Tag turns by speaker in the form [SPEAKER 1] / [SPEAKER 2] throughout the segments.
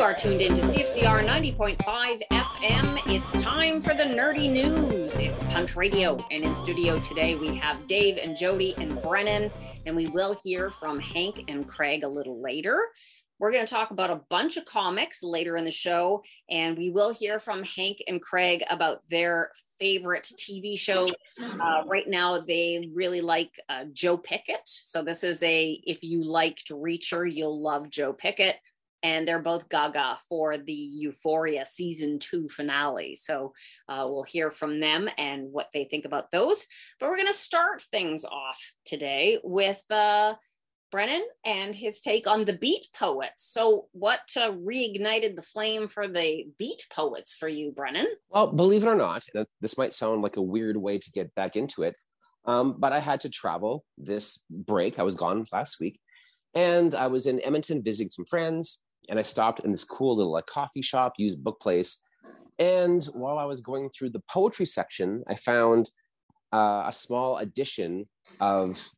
[SPEAKER 1] You are tuned in to CFCR 90.5 FM. It's time for the nerdy news. It's Punch Radio. And in studio today, we have Dave and Jody and Brennan. And we will hear from Hank and Craig a little later. We're going to talk about a bunch of comics later in the show, and we will hear from Hank and Craig about their favorite TV show. Uh, right now, they really like uh, Joe Pickett. So, this is a if you liked Reacher, you'll love Joe Pickett. And they're both gaga for the Euphoria season two finale. So, uh, we'll hear from them and what they think about those. But we're going to start things off today with uh, Brennan and his take on the beat poets. So, what uh, reignited the flame for the beat poets for you, Brennan?
[SPEAKER 2] Well, believe it or not, this might sound like a weird way to get back into it, um, but I had to travel this break. I was gone last week, and I was in Edmonton visiting some friends, and I stopped in this cool little like, coffee shop, used book place. And while I was going through the poetry section, I found uh, a small edition of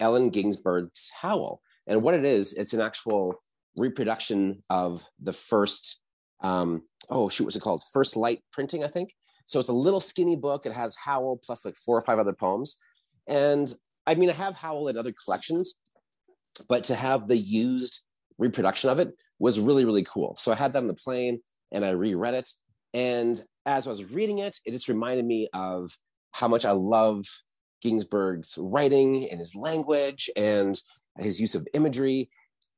[SPEAKER 2] Allen Ginsberg's Howl. And what it is, it's an actual reproduction of the first, um, oh, shoot, what's it called? First Light printing, I think. So it's a little skinny book. It has Howl plus like four or five other poems. And I mean, I have Howl in other collections, but to have the used reproduction of it was really, really cool. So I had that on the plane and I reread it. And as I was reading it, it just reminded me of how much I love Ginsberg's writing and his language and his use of imagery.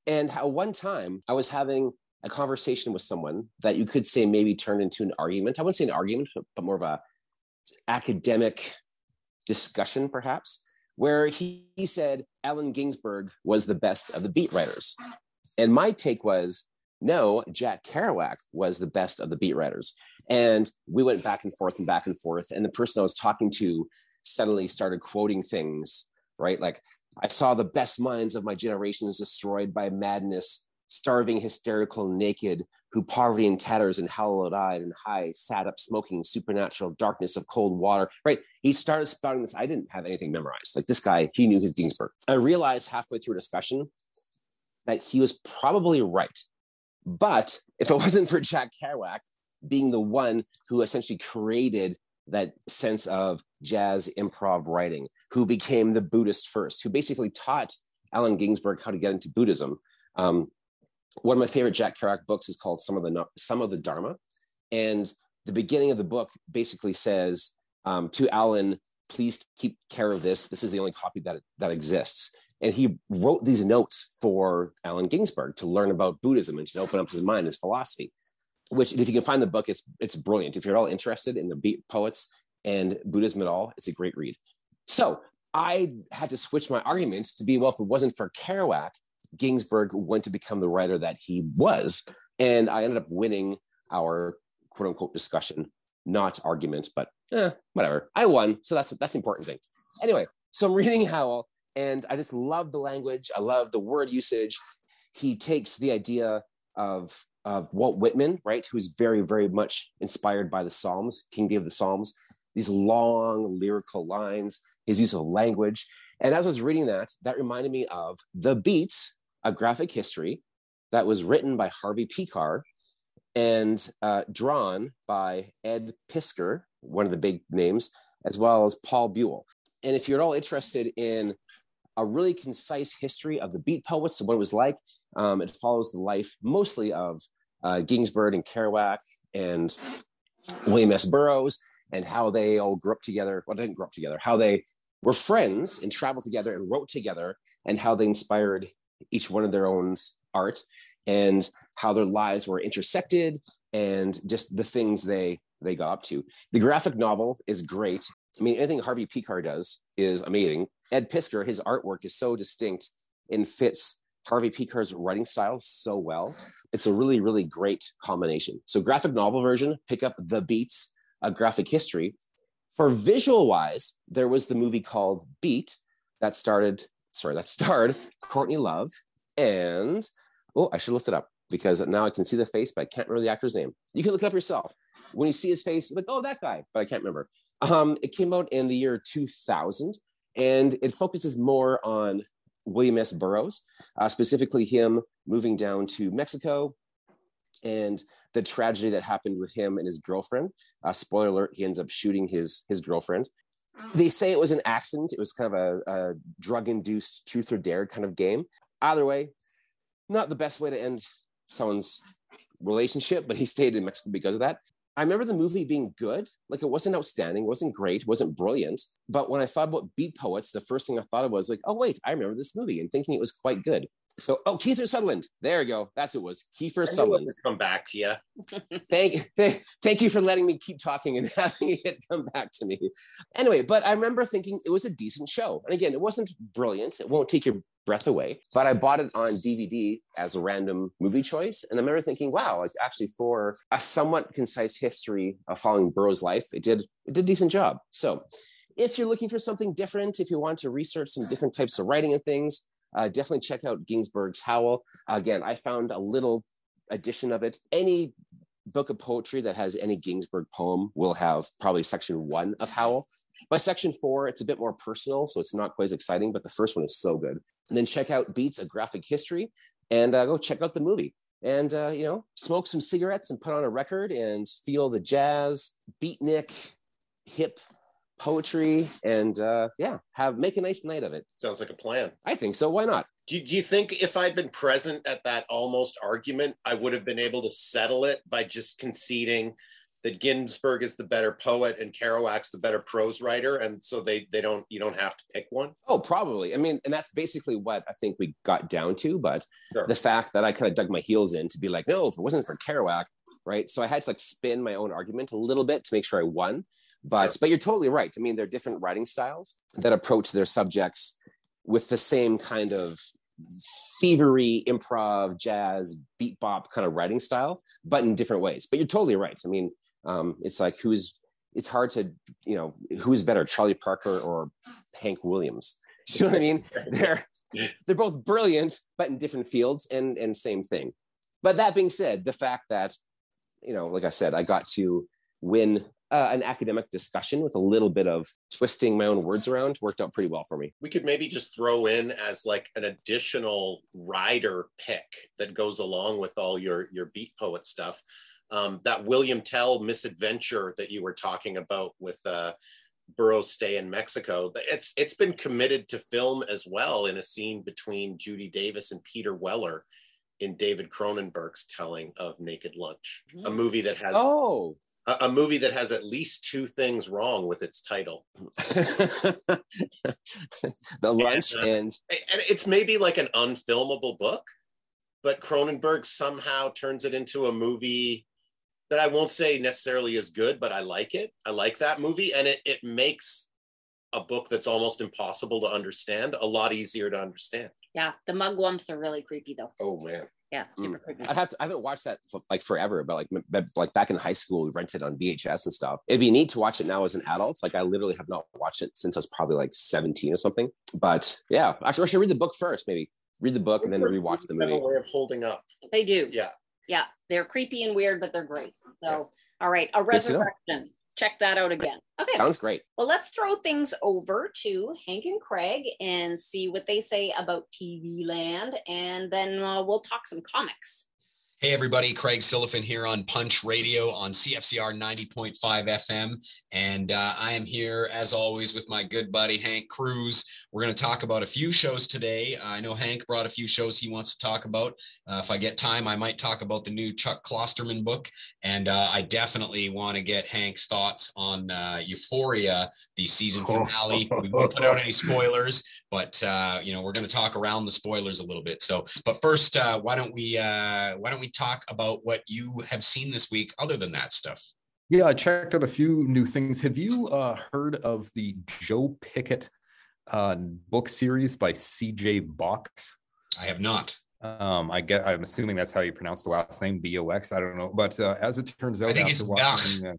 [SPEAKER 2] And how one time I was having a conversation with someone that you could say maybe turned into an argument. I wouldn't say an argument, but more of a academic discussion, perhaps, where he, he said Allen Ginsberg was the best of the beat writers. And my take was, no, Jack Kerouac was the best of the beat writers. And we went back and forth and back and forth. And the person I was talking to suddenly started quoting things, right? Like, I saw the best minds of my generations destroyed by madness, starving, hysterical, naked, who poverty and tatters and hallowed eyed and high sat up smoking supernatural darkness of cold water, right? He started spouting this. I didn't have anything memorized. Like this guy, he knew his Ginsberg. I realized halfway through a discussion that he was probably right. But if it wasn't for Jack Kerouac being the one who essentially created that sense of jazz improv writing, who became the Buddhist first, who basically taught Allen Ginsberg how to get into Buddhism. Um, one of my favorite Jack Kerouac books is called Some of the Some of the Dharma, and the beginning of the book basically says um, to Allen, "Please keep care of this. This is the only copy that that exists." And he wrote these notes for Allen Ginsberg to learn about Buddhism and to open up his mind, his philosophy which if you can find the book, it's it's brilliant. If you're at all interested in the beat poets and Buddhism at all, it's a great read. So I had to switch my arguments to be well, if it wasn't for Kerouac, Ginsberg went to become the writer that he was. And I ended up winning our quote unquote discussion, not argument, but eh, whatever. I won. So that's that's the important thing. Anyway, so I'm reading Howl and I just love the language. I love the word usage. He takes the idea of of Walt Whitman, right, who's very, very much inspired by the Psalms, King David the Psalms, these long lyrical lines, his use of language. And as I was reading that, that reminded me of The Beats, a graphic history that was written by Harvey Pekar and uh, drawn by Ed Piskor, one of the big names, as well as Paul Buhle. And if you're at all interested in a really concise history of the beat poets and what it was like, um, it follows the life mostly of uh, Ginsberg and Kerouac and William S. Burroughs and how they all grew up together. Well, didn't grow up together, how they were friends and traveled together and wrote together and how they inspired each one of their own art and how their lives were intersected and just the things they they got up to. The graphic novel is great. I mean, anything Harvey Pekar does is amazing. Ed Piskor, his artwork is so distinct and fits Harvey Pekar's writing style so well. It's a really, really great combination. So, graphic novel version, pick up The Beats, a graphic history. For visual wise, there was the movie called Beat that started, sorry, that starred Courtney Love and, oh, I should look it up because now I can see the face, but I can't remember the actor's name. You can look it up yourself. When you see his face, you're like, oh, that guy, but I can't remember. Um, it came out in the year 2000 and it focuses more on William S. Burroughs, uh, specifically him moving down to Mexico and the tragedy that happened with him and his girlfriend. Uh, spoiler alert: he ends up shooting his his girlfriend. They say it was an accident. It was kind of a, a drug-induced truth or dare kind of game. Either way, not the best way to end someone's relationship, but he stayed in Mexico because of that. I remember the movie being good. Like it wasn't outstanding, wasn't great, wasn't brilliant. But when I thought about Beat Poets, the first thing I thought of was like, oh wait, I remember this movie and thinking it was quite good. So, oh, Kiefer Sutherland. There you go. That's what it was. Kiefer Sutherland.
[SPEAKER 3] Come back to you.
[SPEAKER 2] thank, thank, thank you for letting me keep talking and having it come back to me. Anyway, but I remember thinking it was a decent show. And again, it wasn't brilliant. It won't take your breath away, but I bought it on DVD as a random movie choice. And I remember thinking, wow, like actually for a somewhat concise history of following Burroughs' life, it did it did a decent job. So if you're looking for something different, if you want to research some different types of writing and things, uh, definitely check out Ginsberg's Howl. Again, I found a little edition of it. Any book of poetry that has any Ginsberg poem will have probably section one of Howl. By section four, it's a bit more personal, so it's not quite as exciting, but the first one is so good. And then check out Beats, a graphic history, and uh, go check out the movie. And, uh, you know, smoke some cigarettes and put on a record and feel the jazz, beatnik, hip poetry and uh, yeah, have make a nice night of it.
[SPEAKER 3] Sounds like a plan.
[SPEAKER 2] I think so. Why not?
[SPEAKER 3] Do, do you think if I'd been present at that almost argument, I would have been able to settle it by just conceding that Ginsberg is the better poet and Kerouac's the better prose writer, and so they they don't you don't have to pick one.
[SPEAKER 2] Oh, probably. I mean, and that's basically what I think we got down to. But sure. the fact that I kind of dug my heels in to be like, no, if it wasn't for Kerouac, right? So I had to like spin my own argument a little bit to make sure I won. But but you're totally right. I mean, they're different writing styles that approach their subjects with the same kind of fevery improv, jazz, beat bop kind of writing style, but in different ways. But you're totally right. I mean, um, it's like who's it's hard to you know who's better, Charlie Parker or Hank Williams. Do you know what I mean? They're they're both brilliant, but in different fields, and and same thing. But that being said, the fact that you know, like I said, I got to win uh, an academic discussion with a little bit of twisting my own words around worked out pretty well for me.
[SPEAKER 3] We could maybe just throw in as like an additional rider pick that goes along with all your your beat poet stuff. Um, that William Tell misadventure that you were talking about with uh, Burroughs' stay in Mexico. It's it's been committed to film as well in a scene between Judy Davis and Peter Weller in David Cronenberg's telling of Naked Lunch, a movie that has
[SPEAKER 2] oh
[SPEAKER 3] a, a movie that has at least two things wrong with its title
[SPEAKER 2] the lunch and, uh, and
[SPEAKER 3] and it's maybe like an unfilmable book but cronenberg somehow turns it into a movie that i won't say necessarily is good but i like it i like that movie and it, it makes a book that's almost impossible to understand a lot easier to understand
[SPEAKER 1] yeah the mugwumps are really creepy though
[SPEAKER 3] oh man
[SPEAKER 1] yeah, super mm.
[SPEAKER 2] creepy. I have to. I haven't watched that for, like forever, but like like back in high school, we rented on VHS and stuff. It'd be neat to watch it now as an adult. Like I literally have not watched it since I was probably like seventeen or something. But yeah, actually, I should read the book first. Maybe read the book and then rewatch the movie.
[SPEAKER 3] way of holding up.
[SPEAKER 1] They do.
[SPEAKER 3] Yeah.
[SPEAKER 1] Yeah, they're creepy and weird, but they're great. So, yeah. all right, a resurrection check that out again. Okay.
[SPEAKER 2] Sounds great.
[SPEAKER 1] Well, let's throw things over to Hank and Craig and see what they say about TV land. And then uh, we'll talk some comics.
[SPEAKER 4] Hey, everybody. Craig Silliphant here on Punch Radio on CFCR 90.5 FM. And uh, I am here, as always, with my good buddy, Hank Cruz. We're going to talk about a few shows today. Uh, I know Hank brought a few shows he wants to talk about. Uh, if I get time, I might talk about the new Chuck Klosterman book. And uh, I definitely want to get Hank's thoughts on uh, Euphoria, the season finale. we won't put out any spoilers, but, uh, you know, we're going to talk around the spoilers a little bit. So, but first, why don't we, why don't we talk about what you have seen this week other than that stuff?
[SPEAKER 5] Yeah, I checked out a few new things. Have you uh, heard of the Joe Pickett uh, book series by C.J. Box?
[SPEAKER 4] I have not.
[SPEAKER 5] Um, I get. I'm assuming that's how you pronounce the last name, B O X. I don't know, but uh, as it turns out,
[SPEAKER 4] after watching, uh,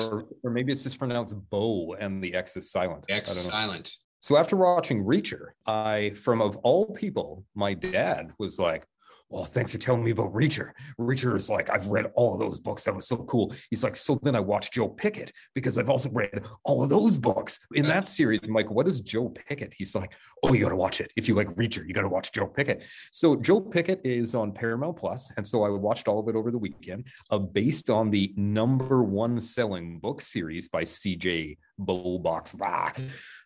[SPEAKER 5] or, or maybe it's just pronounced Bo and the X is silent.
[SPEAKER 4] X is silent.
[SPEAKER 5] So after watching Reacher, I, from of all people, my dad was like, well, thanks for telling me about Reacher. Reacher is like, I've read all of those books. That was so cool. He's like, so then I watched Joe Pickett because I've also read all of those books in that series. I'm like, what is Joe Pickett? He's like, oh, you got to watch it. If you like Reacher, you got to watch Joe Pickett. So Joe Pickett is on Paramount Plus, and so I watched all of it over the weekend, uh, based on the number one selling book series by C.J. Bullbox.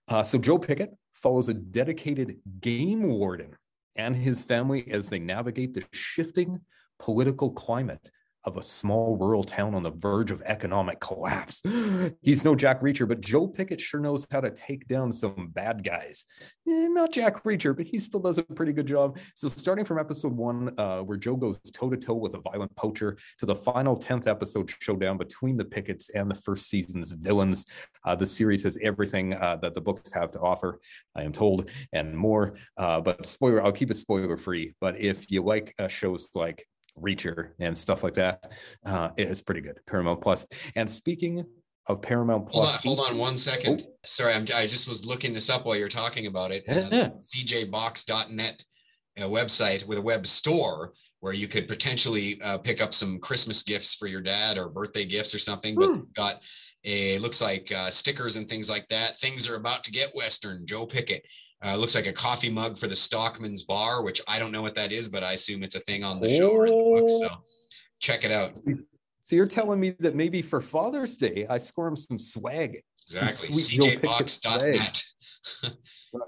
[SPEAKER 5] Uh, so Joe Pickett follows a dedicated game warden and his family as they navigate the shifting political climate of a small rural town on the verge of economic collapse. He's no Jack Reacher, but Joe Pickett sure knows how to take down some bad guys. Eh, not Jack Reacher, but he still does a pretty good job. So, starting from episode one, uh, where Joe goes toe to toe with a violent poacher, to the final 10th episode showdown between the Picketts and the first season's villains, uh, the series has everything uh, that the books have to offer, I am told, and more. Uh, but spoiler, I'll keep it spoiler free. But if you like uh, shows like Reacher and stuff like that. Uh, it's pretty good. Paramount Plus. And speaking of Paramount Plus,
[SPEAKER 4] hold on, hold on one second. Oh. Sorry, I'm, I just was looking this up while you're talking about it. Uh, CJBox.net a website with a web store where you could potentially uh, pick up some Christmas gifts for your dad or birthday gifts or something. But hmm. got a looks like uh, stickers and things like that. Things are about to get Western. Joe Pickett. Uh, looks like a coffee mug for the Stockman's Bar, which I don't know what that is, but I assume it's a thing on the show or in the book. So oh. check it out.
[SPEAKER 5] So you're telling me that maybe for Father's Day, I score him some swag.
[SPEAKER 4] Exactly. CJBox.net.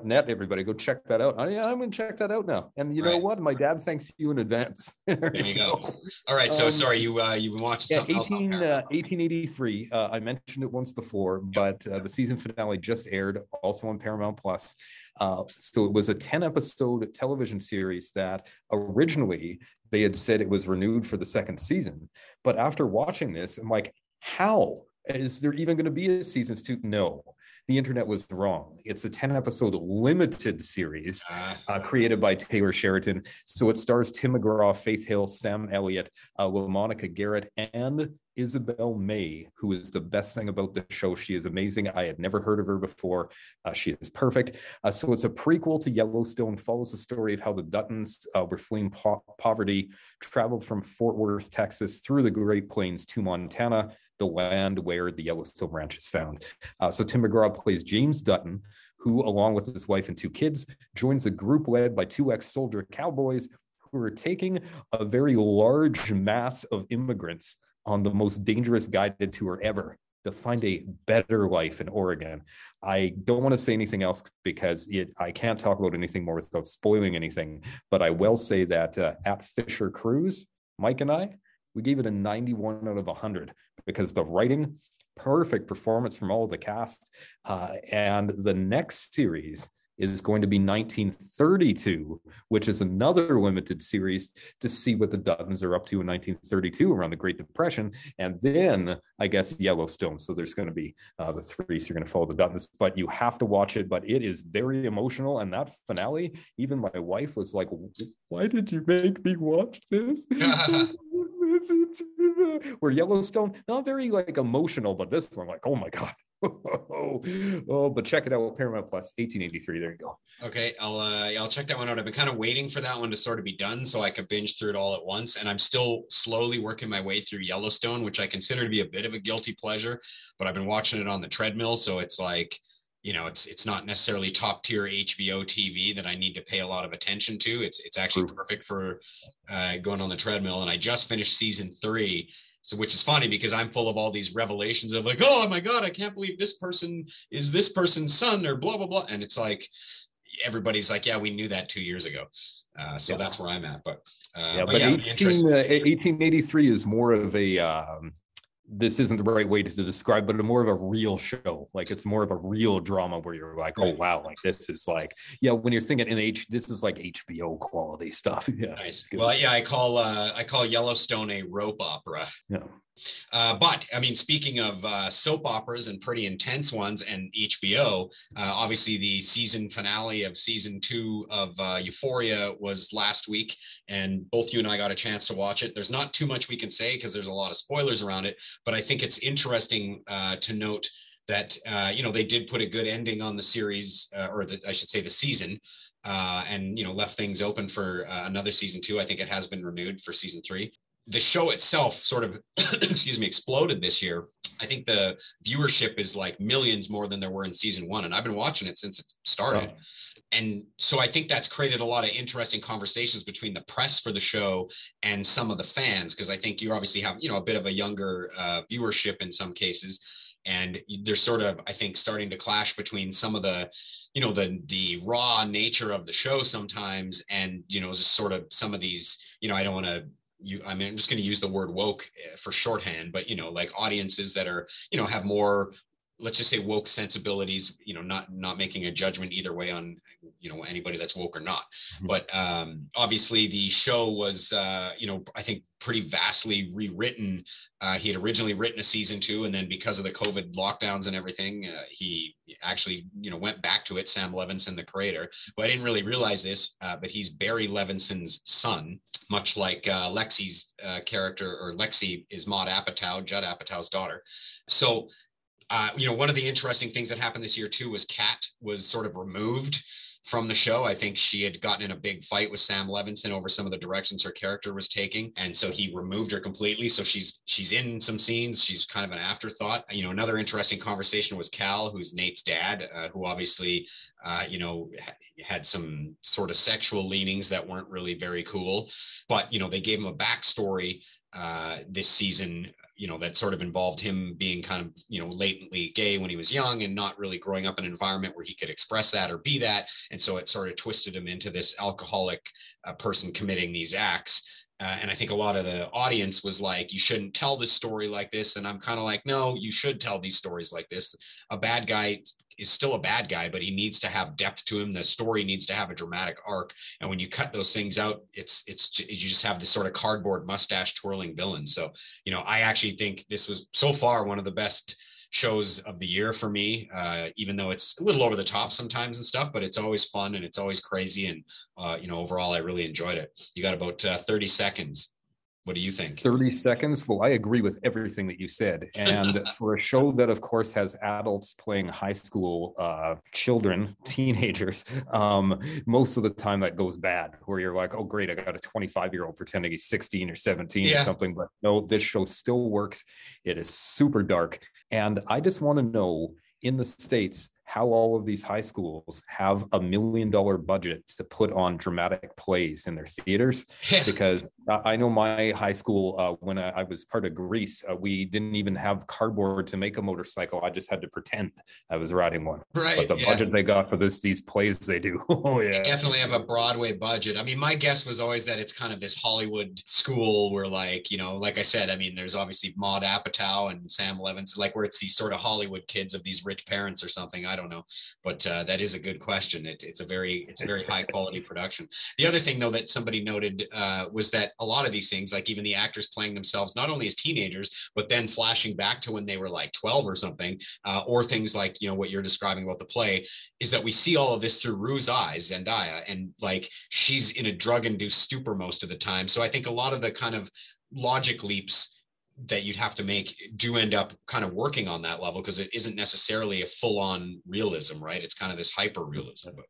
[SPEAKER 5] net everybody go check that out oh, yeah i'm gonna check that out now and you right. know what my dad thanks you in advance
[SPEAKER 4] there, you go. go. all right so um, sorry you uh you've been watching
[SPEAKER 5] yeah, 18 uh, 1883 uh, i mentioned it once before but uh, the season finale just aired also on paramount plus uh, so it was a 10 episode television series that originally they had said it was renewed for the second season but after watching this i'm like how is there even going to be a season two no the internet was wrong. It's a 10 episode limited series ah. uh, created by Taylor Sheridan. So it stars Tim McGraw, Faith Hill, Sam Elliott, uh, Monica Garrett, and Isabel May, who is the best thing about the show. She is amazing. I had never heard of her before. Uh, she is perfect. Uh, so it's a prequel to Yellowstone, follows the story of how the Duttons uh, were fleeing po- poverty, traveled from Fort Worth, Texas, through the Great Plains to Montana the land where the Yellowstone Ranch is found. Uh, so Tim McGraw plays James Dutton, who, along with his wife and two kids, joins a group led by two ex-soldier cowboys who are taking a very large mass of immigrants on the most dangerous guided tour ever to find a better life in Oregon. I don't want to say anything else because it I can't talk about anything more without spoiling anything, but I will say that uh, at Fisher Cruise, Mike and I, we gave it a 91 out of 100 because the writing, perfect performance from all the cast. Uh, and the next series is going to be 1932, which is another limited series to see what the Duttons are up to in 1932 around the Great Depression. And then I guess Yellowstone. So there's going to be uh, the three, so you're going to follow the Duttons, but you have to watch it. But it is very emotional. And that finale, even my wife was like, Why did you make me watch this? where Yellowstone, not very like emotional, but this one, like, oh my God. oh, but check it out, with Paramount Plus, 1883. There you go.
[SPEAKER 4] Okay, I'll uh, I'll check that one out. I've been kind of waiting for that one to sort of be done so I could binge through it all at once. And I'm still slowly working my way through Yellowstone, which I consider to be a bit of a guilty pleasure. But I've been watching it on the treadmill, so it's like you know it's it's not necessarily top tier HBO TV that I need to pay a lot of attention to. It's it's actually perfect for uh, going on the treadmill. And I just finished season three, so which is funny because I'm full of all these revelations of like, oh my god, I can't believe this person is this person's son or blah blah blah, and it's like everybody's like, yeah, we knew that two years ago. Uh, so yeah. that's where I'm at. But uh,
[SPEAKER 5] yeah, but, but yeah, 18, uh, 1883 is more of a um, this isn't the right way to describe, but more of a real show. Like it's more of a real drama where you're like, oh wow, like this is like, yeah. When you're thinking in H, this is like HBO quality stuff. Yeah.
[SPEAKER 4] Nice. Well, yeah, I call uh I call Yellowstone a rope opera.
[SPEAKER 5] Yeah.
[SPEAKER 4] Uh, but I mean, speaking of uh, soap operas and pretty intense ones, and HBO, uh, obviously the season finale of season two of uh, Euphoria was last week, and both you and I got a chance to watch it. There's not too much we can say because there's a lot of spoilers around it, but I think it's interesting uh, to note that uh, you know they did put a good ending on the series, or the, I should say the season, uh, and you know left things open for uh, another season two. I think it has been renewed for season three. The show itself sort of, excuse me, exploded this year. I think the viewership is like millions more than there were in season one, and I've been watching it since it started. And so I think that's created a lot of interesting conversations between the press for the show and some of the fans, because I think you obviously have you know a bit of a younger uh, viewership in some cases and there's sort of i think starting to clash between some of the you know the the raw nature of the show sometimes and you know just sort of some of these you know i don't want to you i mean i'm just going to use the word woke eh, for shorthand but you know like audiences that are you know have more let's just say woke sensibilities you know not not making a judgment either way on you know anybody that's woke or not. Mm-hmm. but um obviously the show was uh you know i think pretty vastly rewritten. Uh he had originally written a season two and then because of the covid lockdowns and everything uh, he actually you know went back to it sam levinson the creator. But i didn't really realize this uh, but he's barry levinson's son much like uh, lexi's uh, character or lexi is maud apatow judd apatow's daughter. So uh, you know, one of the interesting things that happened this year too was Kat was sort of removed from the show. I think she had gotten in a big fight with Sam Levinson over some of the directions her character was taking, and so he removed her completely. So she's she's in some scenes. She's kind of an afterthought. You know, another interesting conversation was Cal, who's Nate's dad, uh, who obviously, uh, you know, had some sort of sexual leanings that weren't really very cool. But you know, they gave him a backstory uh, this season you know that sort of involved him being kind of you know latently gay when he was young and not really growing up in an environment where he could express that or be that and so it sort of twisted him into this alcoholic uh, person committing these acts uh, and I think a lot of the audience was like, you shouldn't tell this story like this. And I'm kind of like, no, you should tell these stories like this. A bad guy is still a bad guy, but he needs to have depth to him. The story needs to have a dramatic arc. And when you cut those things out, it's it's you just have this sort of cardboard mustache twirling villain. So you know, I actually think this was so far one of the best shows of the year for me. Uh, even though it's a little over the top sometimes and stuff, but it's always fun and it's always crazy. And uh, you know, overall, I really enjoyed it. You got about uh, 30 seconds. What do you think?
[SPEAKER 5] 30 seconds. Well, I agree with everything that you said. And for a show that, of course, has adults playing high school uh, children, teenagers, um, most of the time that goes bad, where you're like, oh, great, I got a 25 year old pretending he's 16 or 17 yeah. or something. But no, this show still works. It is super dark. And I just want to know in the States, how all of these high schools have a million dollar budget to put on dramatic plays in their theaters yeah. because I know my high school uh, when I, I, was part of Grease, uh, we didn't even have cardboard to make a motorcycle. I just had to pretend I was riding one. Right. But the yeah. budget they got for this these plays they do. oh yeah.
[SPEAKER 4] They definitely have a Broadway budget. I mean, my guess was always that it's kind of this Hollywood school where like, you know, like I said, I mean, there's obviously Maud Apatow and Sam Levinson, like where it's these sort of Hollywood kids of these rich parents or something. I don't know. But uh, that is a good question. It, it's a very, it's a very high quality production. The other thing though, that somebody noted uh, was that a lot of these things, like even the actors playing themselves, not only as teenagers, but then flashing back to when they were like 12 or something, uh, or things like, you know, what you're describing about the play is that we see all of this through Rue's eyes, Zendaya, and like she's in a drug induced stupor most of the time. So I think a lot of the kind of logic leaps that you'd have to make do end up kind of working on that level because it isn't necessarily a full-on realism right? It's kind of this hyper realism but,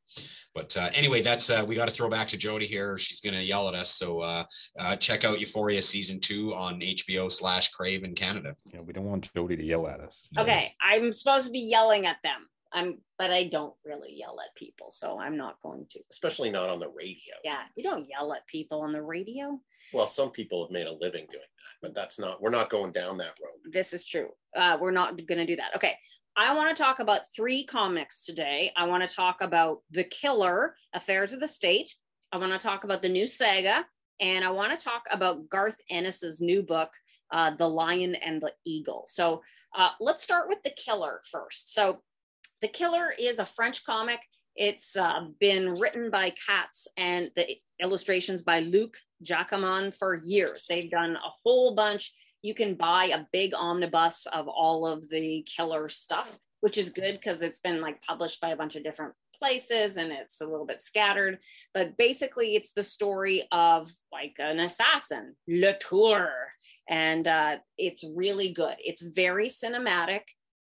[SPEAKER 4] but uh, anyway that's uh, we got to throw back to jody here. She's gonna yell at us so uh, uh, check out euphoria season two on hbo slash crave in canada.
[SPEAKER 5] Yeah we don't want jody to yell at us.
[SPEAKER 1] Okay i'm supposed to be yelling at them I'm, but I don't really yell at people, so I'm not going to.
[SPEAKER 3] Especially not on the radio.
[SPEAKER 1] Yeah, you don't yell at people on the radio.
[SPEAKER 3] Well, some people have made a living doing that, but that's not. We're not going down that road.
[SPEAKER 1] This is true. Uh, we're not going to do that. Okay, I want to talk about three comics today. I want to talk about The Killer, Affairs of the State. I want to talk about the new saga, and I want to talk about Garth Ennis's new book, uh, The Lion and the Eagle. So uh, let's start with The Killer first. So the Killer is a French comic. It's uh, been written by Matz and the illustrations by Luc Jacamon for years. They've done a whole bunch. You can buy a big omnibus of all of the Killer stuff, which is good because it's been like published by a bunch of different places and it's a little bit scattered. But basically, it's the story of like an assassin, Le Tour. And uh, it's really good. It's very cinematic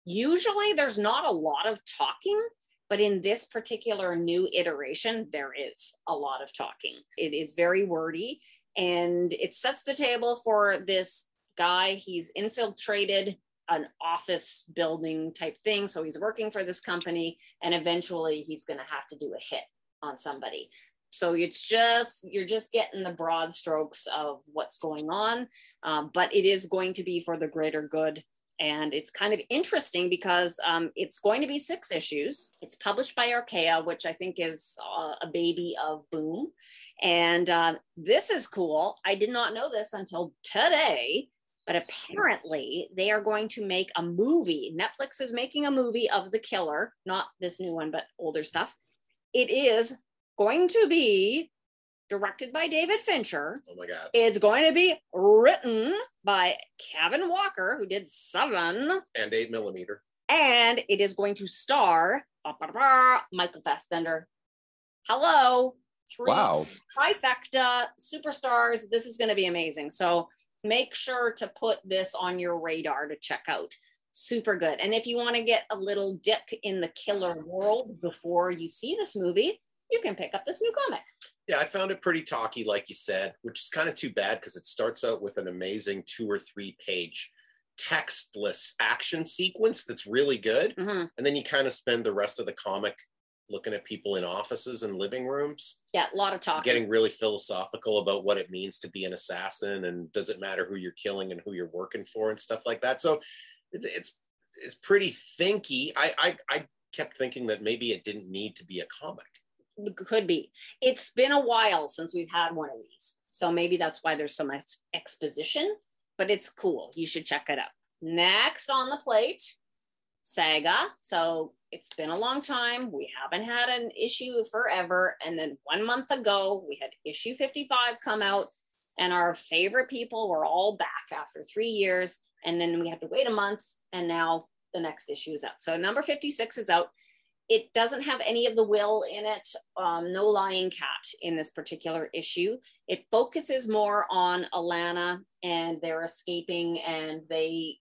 [SPEAKER 1] usually there's not a lot of talking But in this particular new iteration, there is a lot of talking. It is very wordy and it sets the table for this guy. He's infiltrated an office building type thing. So he's working for this company and eventually he's going to have to do a hit on somebody. So it's just, you're just getting the broad strokes of what's going on. Um, but it is going to be for the greater good. And it's kind of interesting because um, it's going to be six issues. It's published by Archaia, which I think is uh, a baby of Boom. And uh, this is cool. I did not know this until today but apparently, they are going to make a movie. Netflix is making a movie of The Killer, not this new one, but older stuff. It is going to be directed by David Fincher.
[SPEAKER 3] Oh my God.
[SPEAKER 1] It's going to be written by Kevin Walker, who did Seven.
[SPEAKER 3] And eight millimeter.
[SPEAKER 1] And it is going to star Michael Fassbender. Hello.
[SPEAKER 2] Three wow.
[SPEAKER 1] trifecta superstars. This is going to be amazing. So make sure to put this on your radar to check out. Super good. And if you want to get a little dip in the killer world before you see this movie, you can pick up this new comic.
[SPEAKER 3] Yeah, I found it pretty talky, like you said, which is kind of too bad because it starts out with an amazing two or three page textless action sequence that's really good. Mm-hmm. And then you kind of spend the rest of the comic looking at people in offices and living rooms.
[SPEAKER 1] Yeah, a lot of talking.
[SPEAKER 3] Getting really philosophical about what it means to be an assassin and does it matter who you're killing and who you're working for and stuff like that. So it's it's pretty thinky. I I, I kept thinking that maybe it didn't need to be a comic.
[SPEAKER 1] Could be. It's been a while since we've had one of these. So maybe that's why there's so much exposition, but it's cool. You should check it out. Next on the plate, Saga. So it's been a long time. We haven't had an issue forever. And then one month ago, we had issue 55 come out, and our favorite people were all back after three years. And then we had to wait a month, and now the next issue is out. So number 56 is out. It doesn't have any of the will in it, um, no lying cat in this particular issue. It focuses more on Alana and they're escaping and they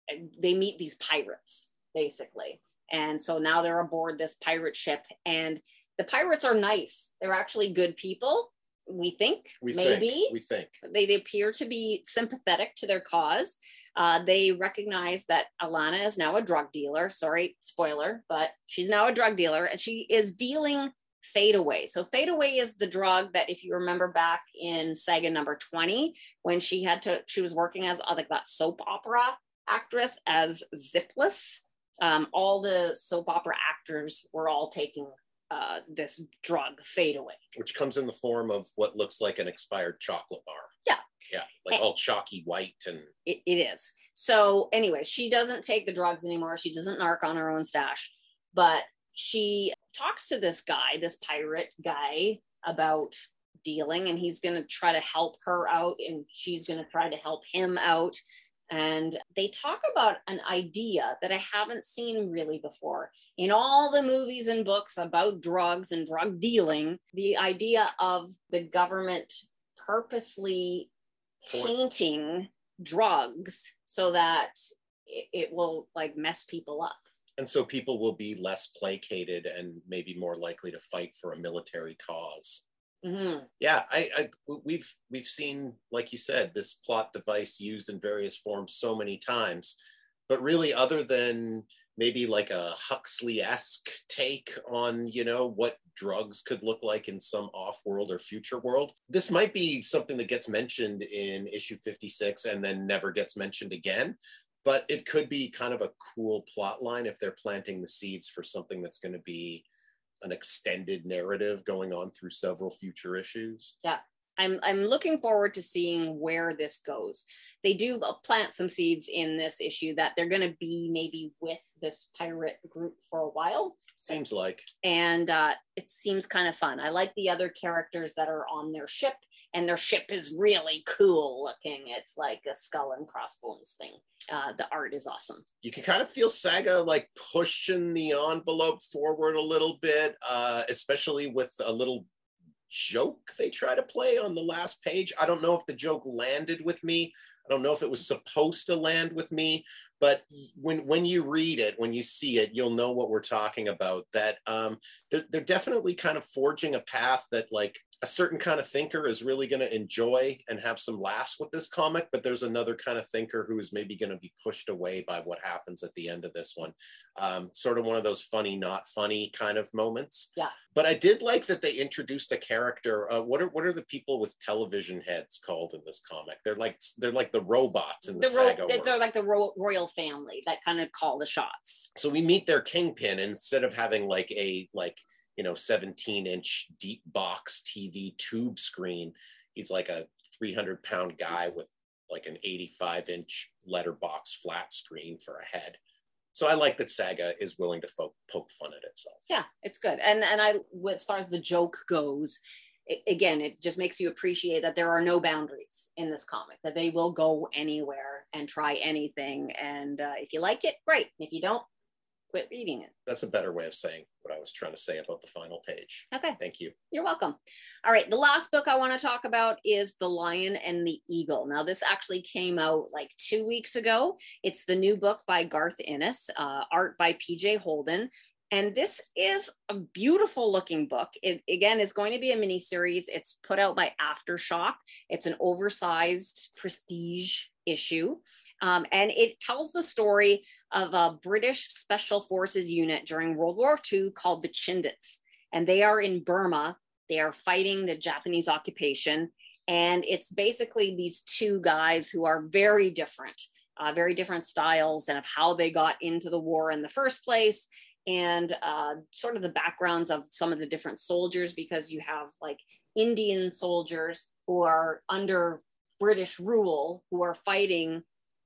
[SPEAKER 1] they meet these pirates basically. And so now they're aboard this pirate ship, and the pirates are nice. They're actually good people. We think,
[SPEAKER 3] we
[SPEAKER 1] maybe.
[SPEAKER 3] Think, we think.
[SPEAKER 1] They, they appear to be sympathetic to their cause. Uh, they recognize that Alana is now a drug dealer. Sorry, spoiler, but she's now a drug dealer and she is dealing fade away. So fade away is the drug that if you remember back in saga number 20 when she had to she was working as uh, like that soap opera actress as Zipless um, all the soap opera actors were all taking uh, this drug fade away
[SPEAKER 3] which comes in the form of what looks like an expired chocolate bar.
[SPEAKER 1] Yeah.
[SPEAKER 3] Yeah like and all chalky white and
[SPEAKER 1] it, it is. So anyway she doesn't take the drugs anymore. She doesn't narc on her own stash. But she talks to this guy this pirate guy about dealing and he's going to try to help her out and she's going to try to help him out and they talk about an idea that I haven't seen really before. In all the movies and books about drugs and drug dealing, the idea of the government purposely tainting drugs so that it, will like mess people up.
[SPEAKER 3] And so people will be less placated and maybe more likely to fight for a military cause. Mm-hmm. Yeah, I, I we've we've seen, like you said, this plot device used in various forms so many times, but really, other than maybe like a Huxley-esque take on, you know, what drugs could look like in some off-world or future world. This might be something that gets mentioned in issue 56 and then never gets mentioned again. But it could be kind of a cool plot line if they're planting the seeds for something that's going to be an extended narrative going on through several future issues.
[SPEAKER 1] Yeah. I'm, I'm looking forward to seeing where this goes. They do uh, plant some seeds in this issue that they're going to be maybe with this pirate group for a while.
[SPEAKER 3] Seems like.
[SPEAKER 1] And uh, it seems kind of fun. I like the other characters that are on their ship, and their ship is really cool looking. It's like a skull and crossbones thing. Uh, the art is awesome.
[SPEAKER 3] You can kind of feel Saga like pushing the envelope forward a little bit, uh, especially with a little joke they try to play on the last page. I don't know if the joke landed with me. I don't know if it was supposed to land with me, but when when you read it, when you see it, you'll know what we're talking about. That um, they're, they're definitely kind of forging a path that like a certain kind of thinker is really going to enjoy and have some laughs with this comic, but there's another kind of thinker who is maybe going to be pushed away by what happens at the end of this one. Um, sort of one of those funny, not funny kind of moments.
[SPEAKER 1] Yeah.
[SPEAKER 3] But I did like that they introduced a character. Uh, what are what are the people with television heads called in this comic? They're like they're like the robots in the,
[SPEAKER 1] The ro- they're like the ro- royal family that kind of call the shots.
[SPEAKER 3] so we meet their kingpin instead of having like a like you know 17 inch deep box tv tube screen he's like a 300 pound guy with like an 85 inch letterbox flat screen for a head so i like that saga is willing to fo- poke fun at itself
[SPEAKER 1] Yeah, it's good. And and I, as far as the joke goes, it, again, it just makes you appreciate that there are no boundaries in this comic. That they will go anywhere and try anything. And uh, if you like it, great. If you don't, quit reading it.
[SPEAKER 3] that's a better way of saying what i was trying to say about the final page
[SPEAKER 1] Okay.
[SPEAKER 3] thank you
[SPEAKER 1] You're welcome. All right, the last book I want to talk about is The Lion and the Eagle. Now, this actually came out like two weeks ago. It's the new book by Garth Ennis, uh, art by PJ Holden. And this is a beautiful looking book. It again is going to be a mini series. It's put out by Aftershock. It's an oversized prestige issue. Um, and it tells the story of a British Special Forces unit during World War II called the Chindits. And they are in Burma they are fighting the Japanese occupation. And it's basically these two guys who are very different, uh, very different styles and of how they got into the war in the first place. And uh, sort of the backgrounds of some of the different soldiers, because you have like Indian soldiers who are under British rule who are fighting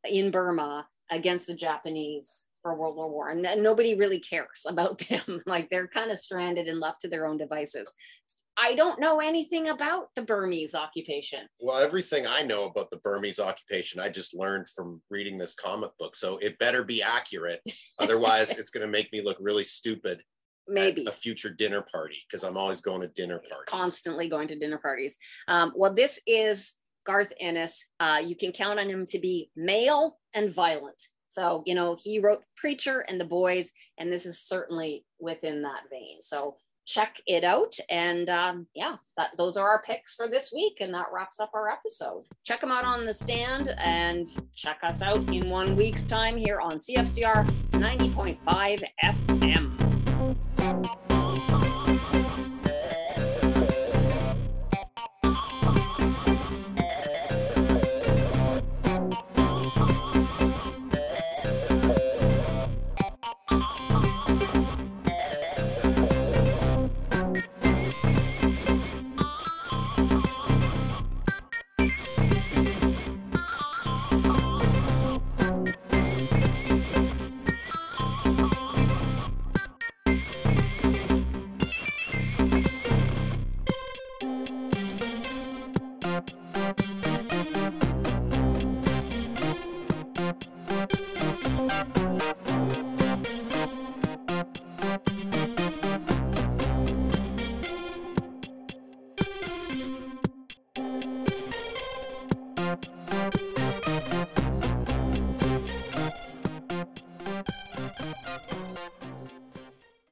[SPEAKER 1] in Burma against the Japanese for World War War, and, and nobody really cares about them. like they're kind of stranded and left to their own devices. I don't know anything about the Burmese occupation.
[SPEAKER 3] well everything i know about the burmese occupation i just learned from reading this comic book so it better be accurate otherwise it's going to make me look really stupid at
[SPEAKER 1] Maybe
[SPEAKER 3] a future dinner party because I'm always going to dinner parties.
[SPEAKER 1] constantly going to dinner parties. Um, well, this is Garth Ennis. Uh, you can count on him to be male and violent. So, you know, he wrote Preacher and The Boys, and this is certainly within that vein. So check it out. And um, yeah, that, those are our picks for this week. And that wraps up our episode. Check them out on the stand and check us out in one week's time here on CFCR 90.5 FM.